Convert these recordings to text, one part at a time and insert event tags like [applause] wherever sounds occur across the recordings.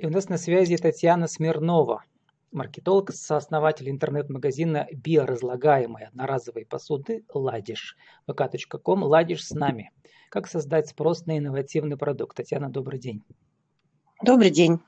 И у нас на связи Татьяна Смирнова, маркетолог, сооснователь интернет-магазина биоразлагаемой одноразовой посуды «Ладиш». vk.com «Ладиш с нами». Как создать спрос на инновативный продукт? Татьяна, добрый день. Добрый день.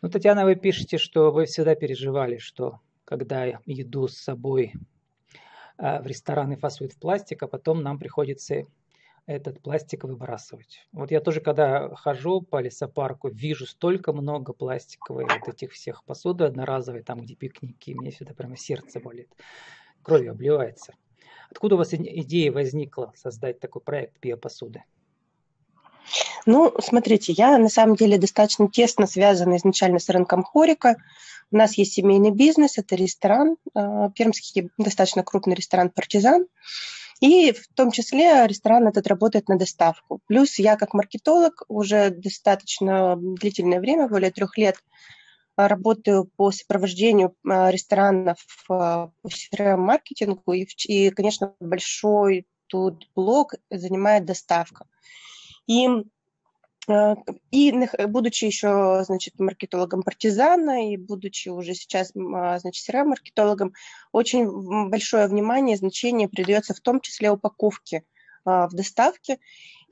Ну, Татьяна, вы пишете, что вы всегда переживали, что когда еду с собой э, в рестораны фасуют в пластик, а потом нам приходится этот пластик выбрасывать. Вот я тоже, когда хожу по лесопарку, вижу столько много пластиковой вот этих всех посуды одноразовой, там, где пикники, мне всегда прямо сердце болит, кровью обливается. Откуда у вас идея возникла создать такой проект биопосуды? Ну, смотрите, я на самом деле достаточно тесно связана изначально с рынком хорика. У нас есть семейный бизнес, это ресторан, э, пермский достаточно крупный ресторан «Партизан». И в том числе ресторан этот работает на доставку. Плюс я как маркетолог уже достаточно длительное время, более трех лет, работаю по сопровождению а, ресторанов а, по CRM-маркетингу. И, и, конечно, большой тут блок занимает доставка. И Э, и будучи еще, значит, маркетологом партизана и будучи уже сейчас, а, значит, CRM-маркетологом, очень большое внимание, значение придается в том числе упаковке а, в доставке.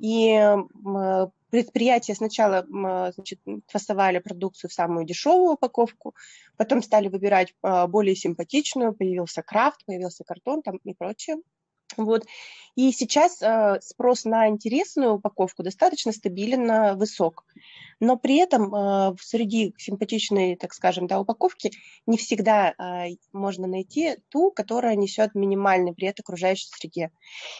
И а, предприятия сначала значит, фасовали продукцию в самую дешевую упаковку, потом стали выбирать более симпатичную, появился крафт, появился картон там и прочее. Вот. И сейчас э, спрос на интересную упаковку достаточно стабилен, высок. Но при этом э, среди симпатичной, так скажем, да, упаковки не всегда э, можно найти ту, которая несет минимальный вред окружающей среде.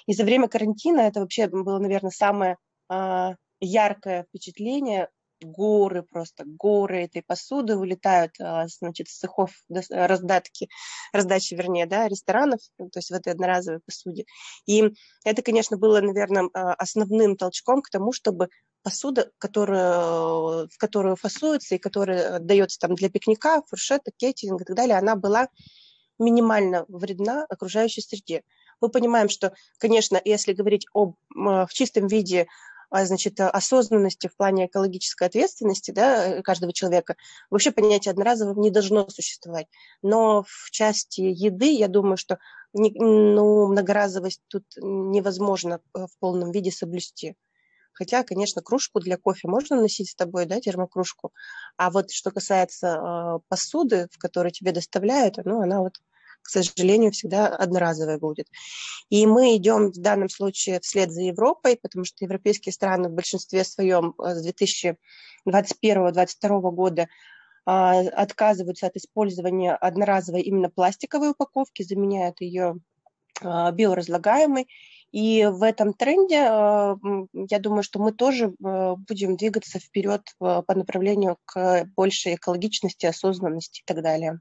И за время карантина это вообще было, наверное, самое э, яркое впечатление горы просто, горы этой посуды вылетают, а, значит, с цехов раздатки, раздачи, вернее, да, ресторанов, то есть в этой одноразовой посуде. И это, конечно, было, наверное, а, основным толчком к тому, чтобы посуда, которая, в которую фасуется и которая дается там для пикника, фуршета, кейтеринга и так далее, она была минимально вредна окружающей среде. Мы понимаем, что, конечно, если говорить об, в чистом виде а, значит, осознанности в плане экологической ответственности да, каждого человека, вообще понятие одноразового не должно существовать. Но в части еды, я думаю, что не, ну, многоразовость тут невозможно э, в полном виде соблюсти. Хотя, конечно, кружку для кофе можно носить с тобой, да, термокружку. А вот что касается э, посуды, в которой тебе доставляют, ну, она вот к сожалению, всегда одноразовая будет. И мы идем в данном случае вслед за Европой, потому что европейские страны в большинстве своем э, с 2021-2022 года а, отказываются от использования одноразовой именно пластиковой упаковки, заменяют ее а, биоразлагаемой. И в этом тренде, а, я думаю, что мы тоже будем двигаться вперед по направлению к большей экологичности, осознанности и так далее.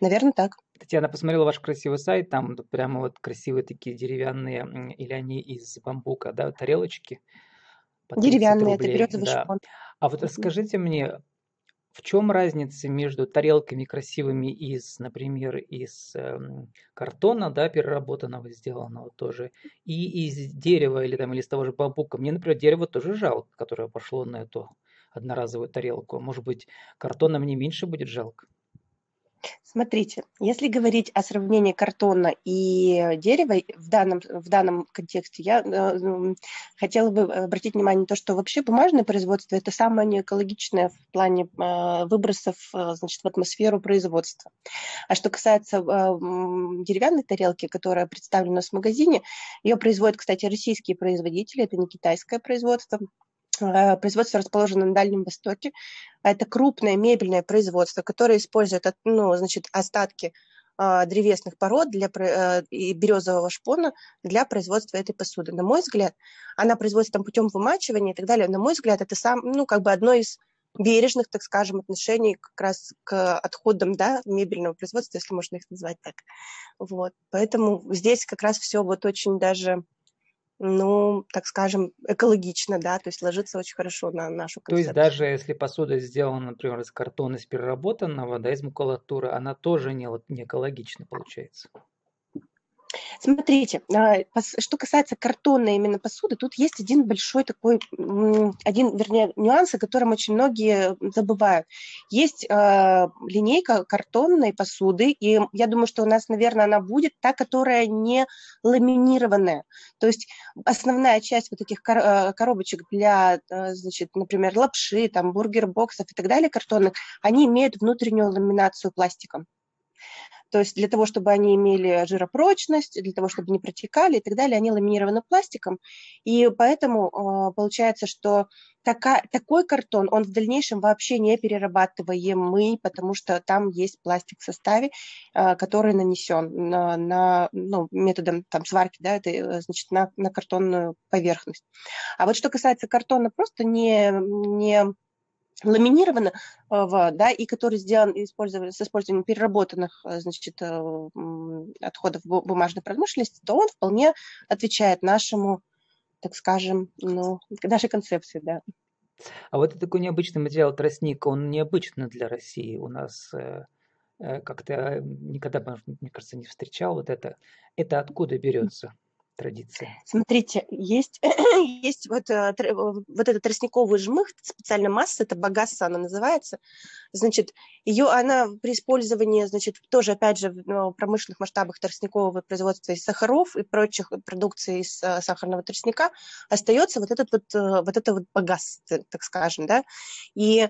Наверное, так. Татьяна посмотрела ваш красивый сайт, там прямо вот красивые такие деревянные, или они из бамбука, да, тарелочки. Деревянные, это березовый да. шпон. А вот расскажите мне, в чем разница между тарелками красивыми из, например, из э, картона, да, переработанного, сделанного тоже, и из дерева или там или из того же бамбука? Мне, например, дерево тоже жалко, которое пошло на эту одноразовую тарелку. Может быть, картона мне меньше будет жалко? Смотрите, если говорить о сравнении картона и дерева в данном, в данном контексте, я э, хотела бы обратить внимание на то, что вообще бумажное производство – это самое неэкологичное в плане э, выбросов э, значит, в атмосферу производства. А что касается э, деревянной тарелки, которая представлена у нас в магазине, ее производят, кстати, российские производители, это не китайское производство, производство расположено на Дальнем Востоке. Это крупное мебельное производство, которое использует ну, значит, остатки а, древесных пород для, э, и березового шпона для производства этой посуды. На мой взгляд, она производится там путем вымачивания и так далее. На мой взгляд, это сам, ну, как бы одно из бережных, так скажем, отношений как раз к отходам да, мебельного производства, если можно их назвать так. Вот. Поэтому здесь как раз все вот очень даже ну, так скажем, экологично, да, то есть ложится очень хорошо на нашу концепцию. То есть даже если посуда сделана, например, из картона, из переработанного, да, из макулатуры, она тоже не, не экологична получается? Смотрите, а, что касается картонной именно посуды, тут есть один большой такой, один, вернее, нюанс, о котором очень многие забывают. Есть э, линейка картонной посуды, и я думаю, что у нас, наверное, она будет та, которая не ламинированная. То есть основная часть вот этих а, коробочек для, значит, например, лапши, там, бургер-боксов и так далее картонных, они имеют внутреннюю ламинацию пластиком. То есть для того, чтобы они имели жиропрочность, для того, чтобы не протекали и так далее, они ламинированы пластиком. И поэтому э, получается, что така, такой картон, он в дальнейшем вообще не перерабатываемый, потому что там есть пластик в составе, э, который нанесен на, на ну, методом там, сварки, да, это, э, значит, на, на картонную поверхность. А вот что касается картона просто не, не ламинированного, да, и который сделан с использованием переработанных э, значит, э, отходов бумажной промышленности, то он вполне отвечает нашему, так скажем, ну, нашей концепции, да. А вот такой необычный материал тростник, он необычный для России. У нас э, как-то никогда, мне кажется, не встречал вот это. Это откуда берется? Традиция? Смотрите, есть, [clears throat] есть вот, э, вот этот тростниковый жмых, специальная масса, это багасса она называется. Значит, ее она при использовании, значит, тоже, опять же, в промышленных масштабах тростникового производства из сахаров и прочих продукций из э, сахарного тростника остается вот этот вот, э, вот это вот багас, так скажем, да. И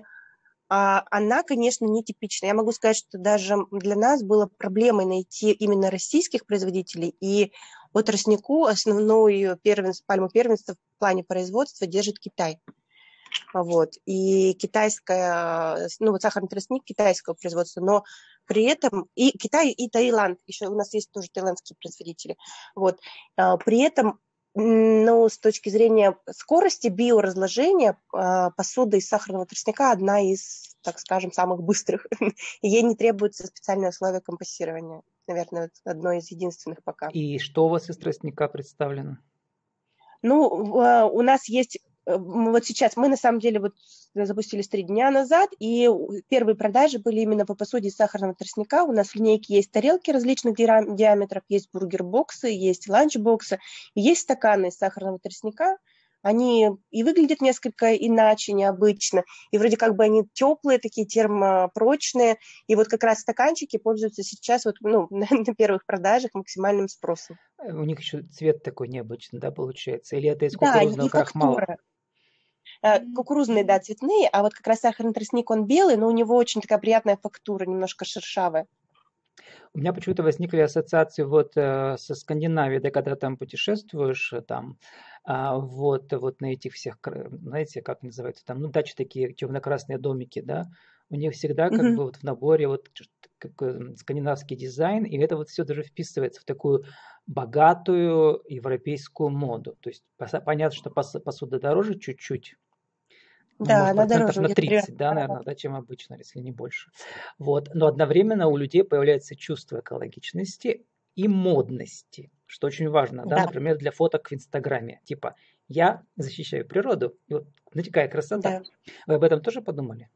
а, она, конечно, нетипичная. Я могу сказать, что даже для нас было проблемой найти именно российских производителей, и по тростнику основную первенство, пальму первенства в плане производства держит Китай. Вот. И китайская, ну вот сахарный тростник китайского производства, но при этом и Китай, и Таиланд, еще у нас есть тоже таиландские производители. Вот. А, при этом ну, с точки зрения скорости биоразложения, а, посуда из сахарного тростника одна из, так скажем, самых быстрых. [laughs] ей не требуются специальные условия компостирования. Наверное, одно из единственных пока. И что у вас из тростника представлено? Ну, а, у нас есть Э, вот сейчас мы на самом деле вот запустились три дня назад, и первые продажи были именно по посуде из сахарного тростника. У нас в линейке есть тарелки различных диаметров, есть бургер-боксы, есть ланч-боксы, есть стаканы из сахарного тростника – они и выглядят несколько иначе, необычно, и вроде как бы они теплые, такие термопрочные, и вот как раз стаканчики пользуются сейчас вот, ну, [laughs] на, на первых продажах максимальным спросом. Э, у них еще цвет такой необычный, да, получается? Или это из кукурузного да, крахмала? Фактура. Э, кукурузные, да, цветные, а вот как раз сахарный тростник, он белый, но у него очень такая приятная фактура, немножко шершавая. У меня почему-то возникли ассоциации вот э, со Скандинавией, да, когда там путешествуешь, э, там, а, вот, вот на этих всех, знаете, как называется, там, ну, дачи такие, темно-красные домики, да, у них всегда как mm-hmm. бы вот в наборе вот какой скандинавский дизайн, и это вот все даже вписывается в такую богатую европейскую моду. То есть понятно, что посуда дороже чуть-чуть, да, может, она дороже. на 30, да, наверное, да, чем обычно, если не больше. Вот. Но одновременно у людей появляется чувство экологичности и модности, что очень важно, да, да например, для фоток в Инстаграме. Типа, я защищаю природу, и вот знаете, какая красота. Да. Вы об этом тоже подумали?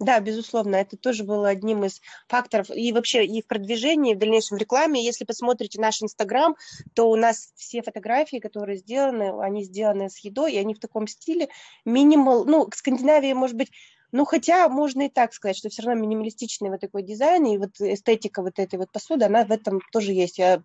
Да, безусловно, это тоже было одним из факторов и вообще и в продвижении, и в дальнейшем рекламе. Если посмотрите наш Инстаграм, то у нас все фотографии, которые сделаны, они сделаны с едой, и они в таком стиле минимал, ну, к Скандинавии, может быть, ну, хотя можно и так сказать, что все равно минималистичный вот такой дизайн и вот эстетика вот этой вот посуды, она в этом тоже есть. Я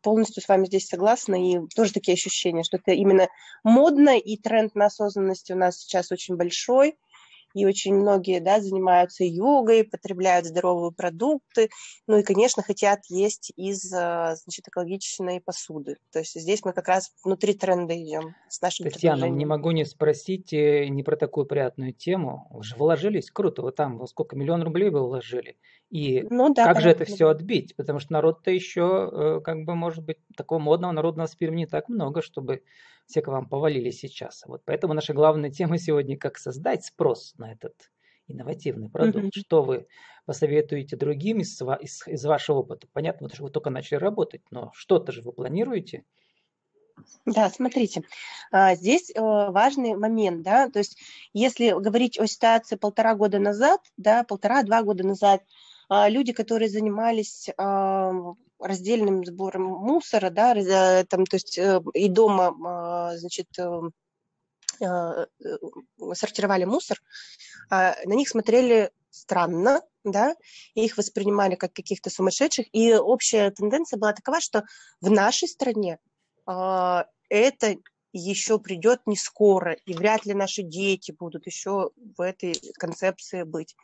полностью с вами здесь согласна, и тоже такие ощущения, что это именно модно, и тренд на осознанность у нас сейчас очень большой – и очень многие да, занимаются йогой, потребляют здоровые продукты, ну и, конечно, хотят есть из а, значит, экологичной посуды. То есть здесь мы как раз внутри тренда идем с нашим Татьяна, не могу не спросить э, не про такую приятную тему. Вы же вложились, круто, вы там сколько миллион рублей вы вложили. И ну, да, как же это все отбить? Потому что народ-то еще, э, как бы, может быть, такого модного народного спира не так много, чтобы все к вам повалили сейчас. Вот поэтому наша главная тема сегодня, как создать спрос на этот инновативный продукт. Mm-hmm. Что вы посоветуете другим из, из, из вашего опыта? Понятно, что вы только начали работать, но что-то же вы планируете? Да, смотрите, а, здесь э, важный момент, да, то есть если говорить о ситуации полтора года назад, да, полтора-два года назад, а, люди, которые занимались раздельным сбором мусора, да, э, там, то есть э, и дома, а, значит, сортировали мусор, а на них смотрели странно, да, и их воспринимали как каких-то сумасшедших, и общая тенденция была такова, что в нашей стране это еще придет не скоро, и вряд ли наши дети будут еще в этой концепции быть.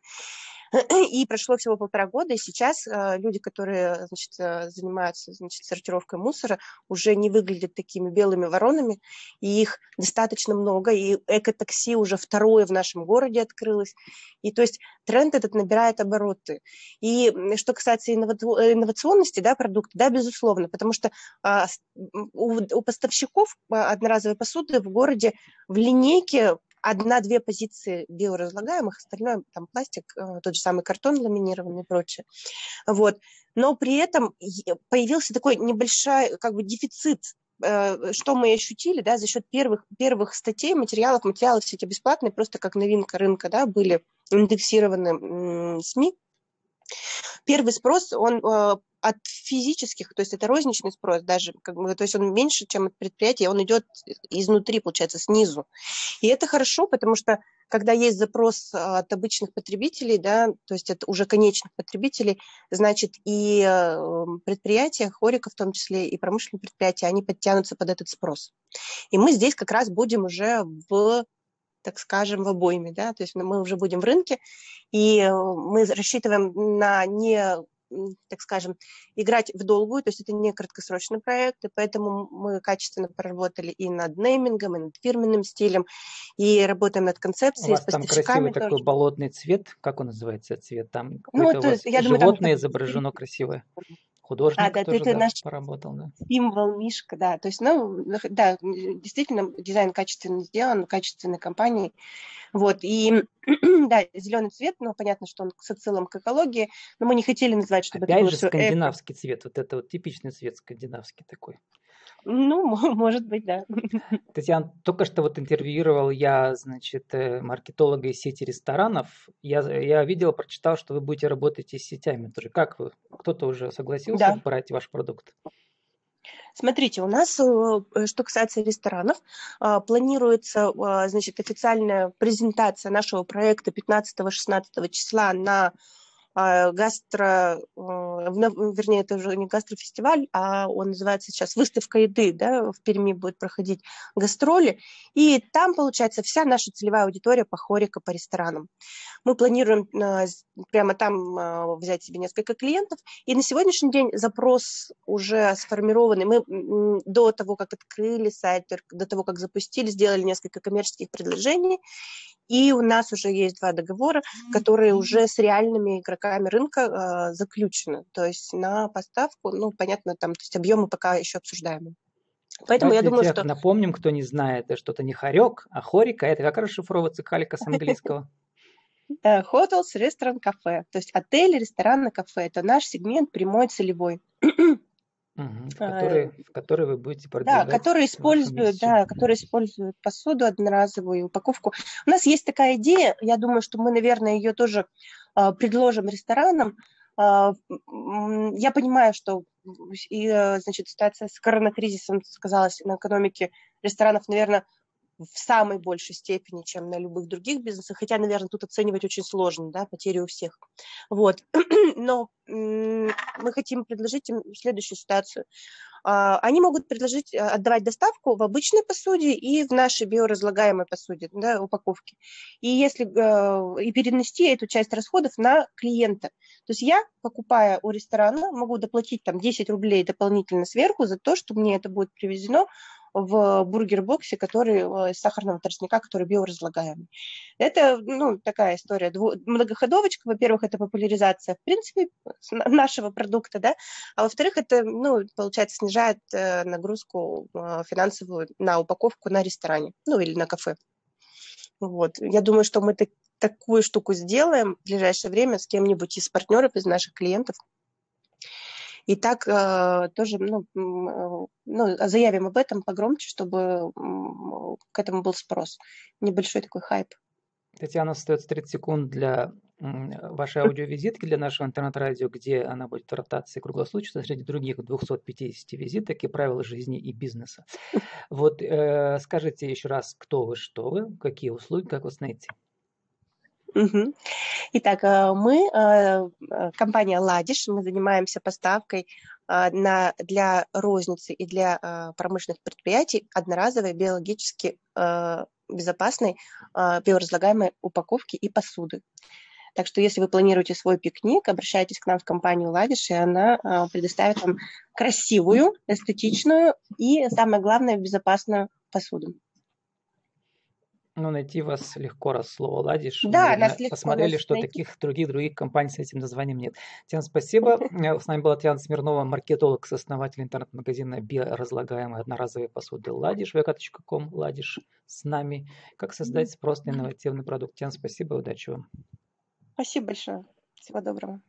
[clears throat] И прошло всего полтора года, и сейчас э, люди, которые значит, э, занимаются значит, сортировкой мусора, уже не выглядят такими белыми воронами, и их достаточно много, и экотакси уже второе в нашем городе открылось. И то есть тренд этот набирает обороты. И что касается инновационности да, продукта, да, безусловно, потому что а, у, у поставщиков а, одноразовой посуды в городе в линейке одна-две позиции биоразлагаемых, остальное там пластик, э, тот же самый картон ламинированный и прочее. Вот. Но при этом появился такой небольшой как бы дефицит э, что мы ощутили, да, за счет первых, первых статей, материалов, материалы все эти бесплатные, просто как новинка рынка, да, были индексированы СМИ. Первый спрос, он э, от физических, то есть это розничный спрос даже, как бы, то есть он меньше, чем от предприятия, он идет изнутри, получается, снизу. И это хорошо, потому что когда есть запрос а, от обычных потребителей, да, то есть это уже конечных потребителей, значит и э, предприятия, хорика в том числе, и промышленные предприятия, они подтянутся под этот спрос. И мы здесь как раз будем уже в так скажем, в обойме, да, то есть мы уже будем в рынке, и э, мы рассчитываем на не так скажем, играть в долгую, то есть это не краткосрочный проект, и поэтому мы качественно проработали и над неймингом, и над фирменным стилем, и работаем над концепцией. У вас там красивый тоже. такой болотный цвет, как он называется цвет? Там ну, у вас я животное думаю, там... изображено красивое художник а, да, тоже это да, наш поработал, да. Символ Мишка, да. То есть, ну, да, действительно, дизайн качественно сделан, качественной компании. Вот, и [clears throat] да, зеленый цвет, ну, понятно, что он с отсылом к экологии, но мы не хотели называть, чтобы Опять это было же, скандинавский эко. цвет, вот это вот типичный цвет скандинавский такой. Ну, [laughs] может быть, да. [laughs] Татьяна, только что вот интервьюировал я, значит, э, маркетолога из сети ресторанов. Я, я видел, прочитал, что вы будете работать и с сетями тоже. Как вы? Кто-то уже согласился да. брать ваш продукт? Смотрите, у нас, э, что касается ресторанов, а, планируется, а, значит, официальная презентация нашего проекта 15-16 числа на гастро, а, вернее, это уже не гастрофестиваль, а он называется сейчас выставка еды, да, в Перми будет проходить гастроли, и там, получается, вся наша целевая аудитория по хорика, по ресторанам. Мы планируем а, прямо там взять себе несколько клиентов, и на сегодняшний день запрос уже сформированный. Мы до того, как открыли сайт, до того, как запустили, сделали несколько коммерческих предложений, и у нас уже есть два договора, которые уже с реальными игроками рынка э, заключены. То есть на поставку, ну, понятно, там, то есть объемы пока еще обсуждаемы. Поэтому Давайте я думаю, что... Напомним, кто не знает, это что-то не хорек, а хорика. Это как расшифровывается халика с английского? [laughs] Hotels, ресторан, кафе. То есть отель, ресторан, кафе. Это наш сегмент прямой целевой. Угу, в, который, в который вы будете продвигать. Да, которые используют, да, которые используют посуду одноразовую, упаковку. У нас есть такая идея, я думаю, что мы, наверное, ее тоже э, предложим ресторанам. Э, я понимаю, что и, э, значит, ситуация с коронакризисом сказалась на экономике ресторанов, наверное, в самой большей степени, чем на любых других бизнесах, хотя, наверное, тут оценивать очень сложно, да, потери у всех. Вот. [clears throat] Но мы хотим предложить им следующую ситуацию. А, они могут предложить э, отдавать доставку в обычной посуде и в нашей биоразлагаемой посуде, да, упаковке. И если э, и перенести эту часть расходов на клиента. То есть я, покупая у ресторана, могу доплатить там 10 рублей дополнительно сверху за то, что мне это будет привезено в бургер-боксе, который э, из сахарного тростника, который биоразлагаемый. Это ну, такая история. Многоходовочка, во-первых, это популяризация, в принципе, нашего продукта, да, а во-вторых, это, ну, получается, снижает э, нагрузку э, финансовую на упаковку на ресторане, ну, или на кафе. Вот. Я думаю, что мы так, такую штуку сделаем в ближайшее время с кем-нибудь из партнеров, из наших клиентов. И так э, тоже ну, э, ну, заявим об этом погромче, чтобы к этому был спрос. Небольшой такой хайп. Татьяна, остается 30 секунд для ваши аудиовизитки для нашего интернет-радио, где она будет в ротации круглосуточно среди других 250 визиток и правил жизни и бизнеса. [laughs] Вот э, скажите еще раз, кто вы, что вы, какие услуги, как вас найти. Итак, э, мы, э, э, компания «Ладиш», мы занимаемся поставкой на, для розницы и для промышленных предприятий одноразовой биологически безопасной биоразлагаемой упаковки и посуды. Так что если вы планируете свой пикник, обращайтесь к нам в компанию «Ладиш», и она предоставит вам красивую, эстетичную и, самое главное, безопасную посуду. Ну, найти вас легко, раз слово ладишь. Да, Мы нас легко посмотрели, нас что найти. таких других других компаний с этим названием нет. Тем спасибо. [laughs] Э, с нами была Татьяна Смирнова, маркетолог, сооснователь интернет-магазина биоразлагаемой одноразовой посуды Ладиш, vk.com, Ладиш с нами. Как создать просто инновативный продукт. Татьяна, спасибо, удачи вам. Спасибо большое. Всего доброго.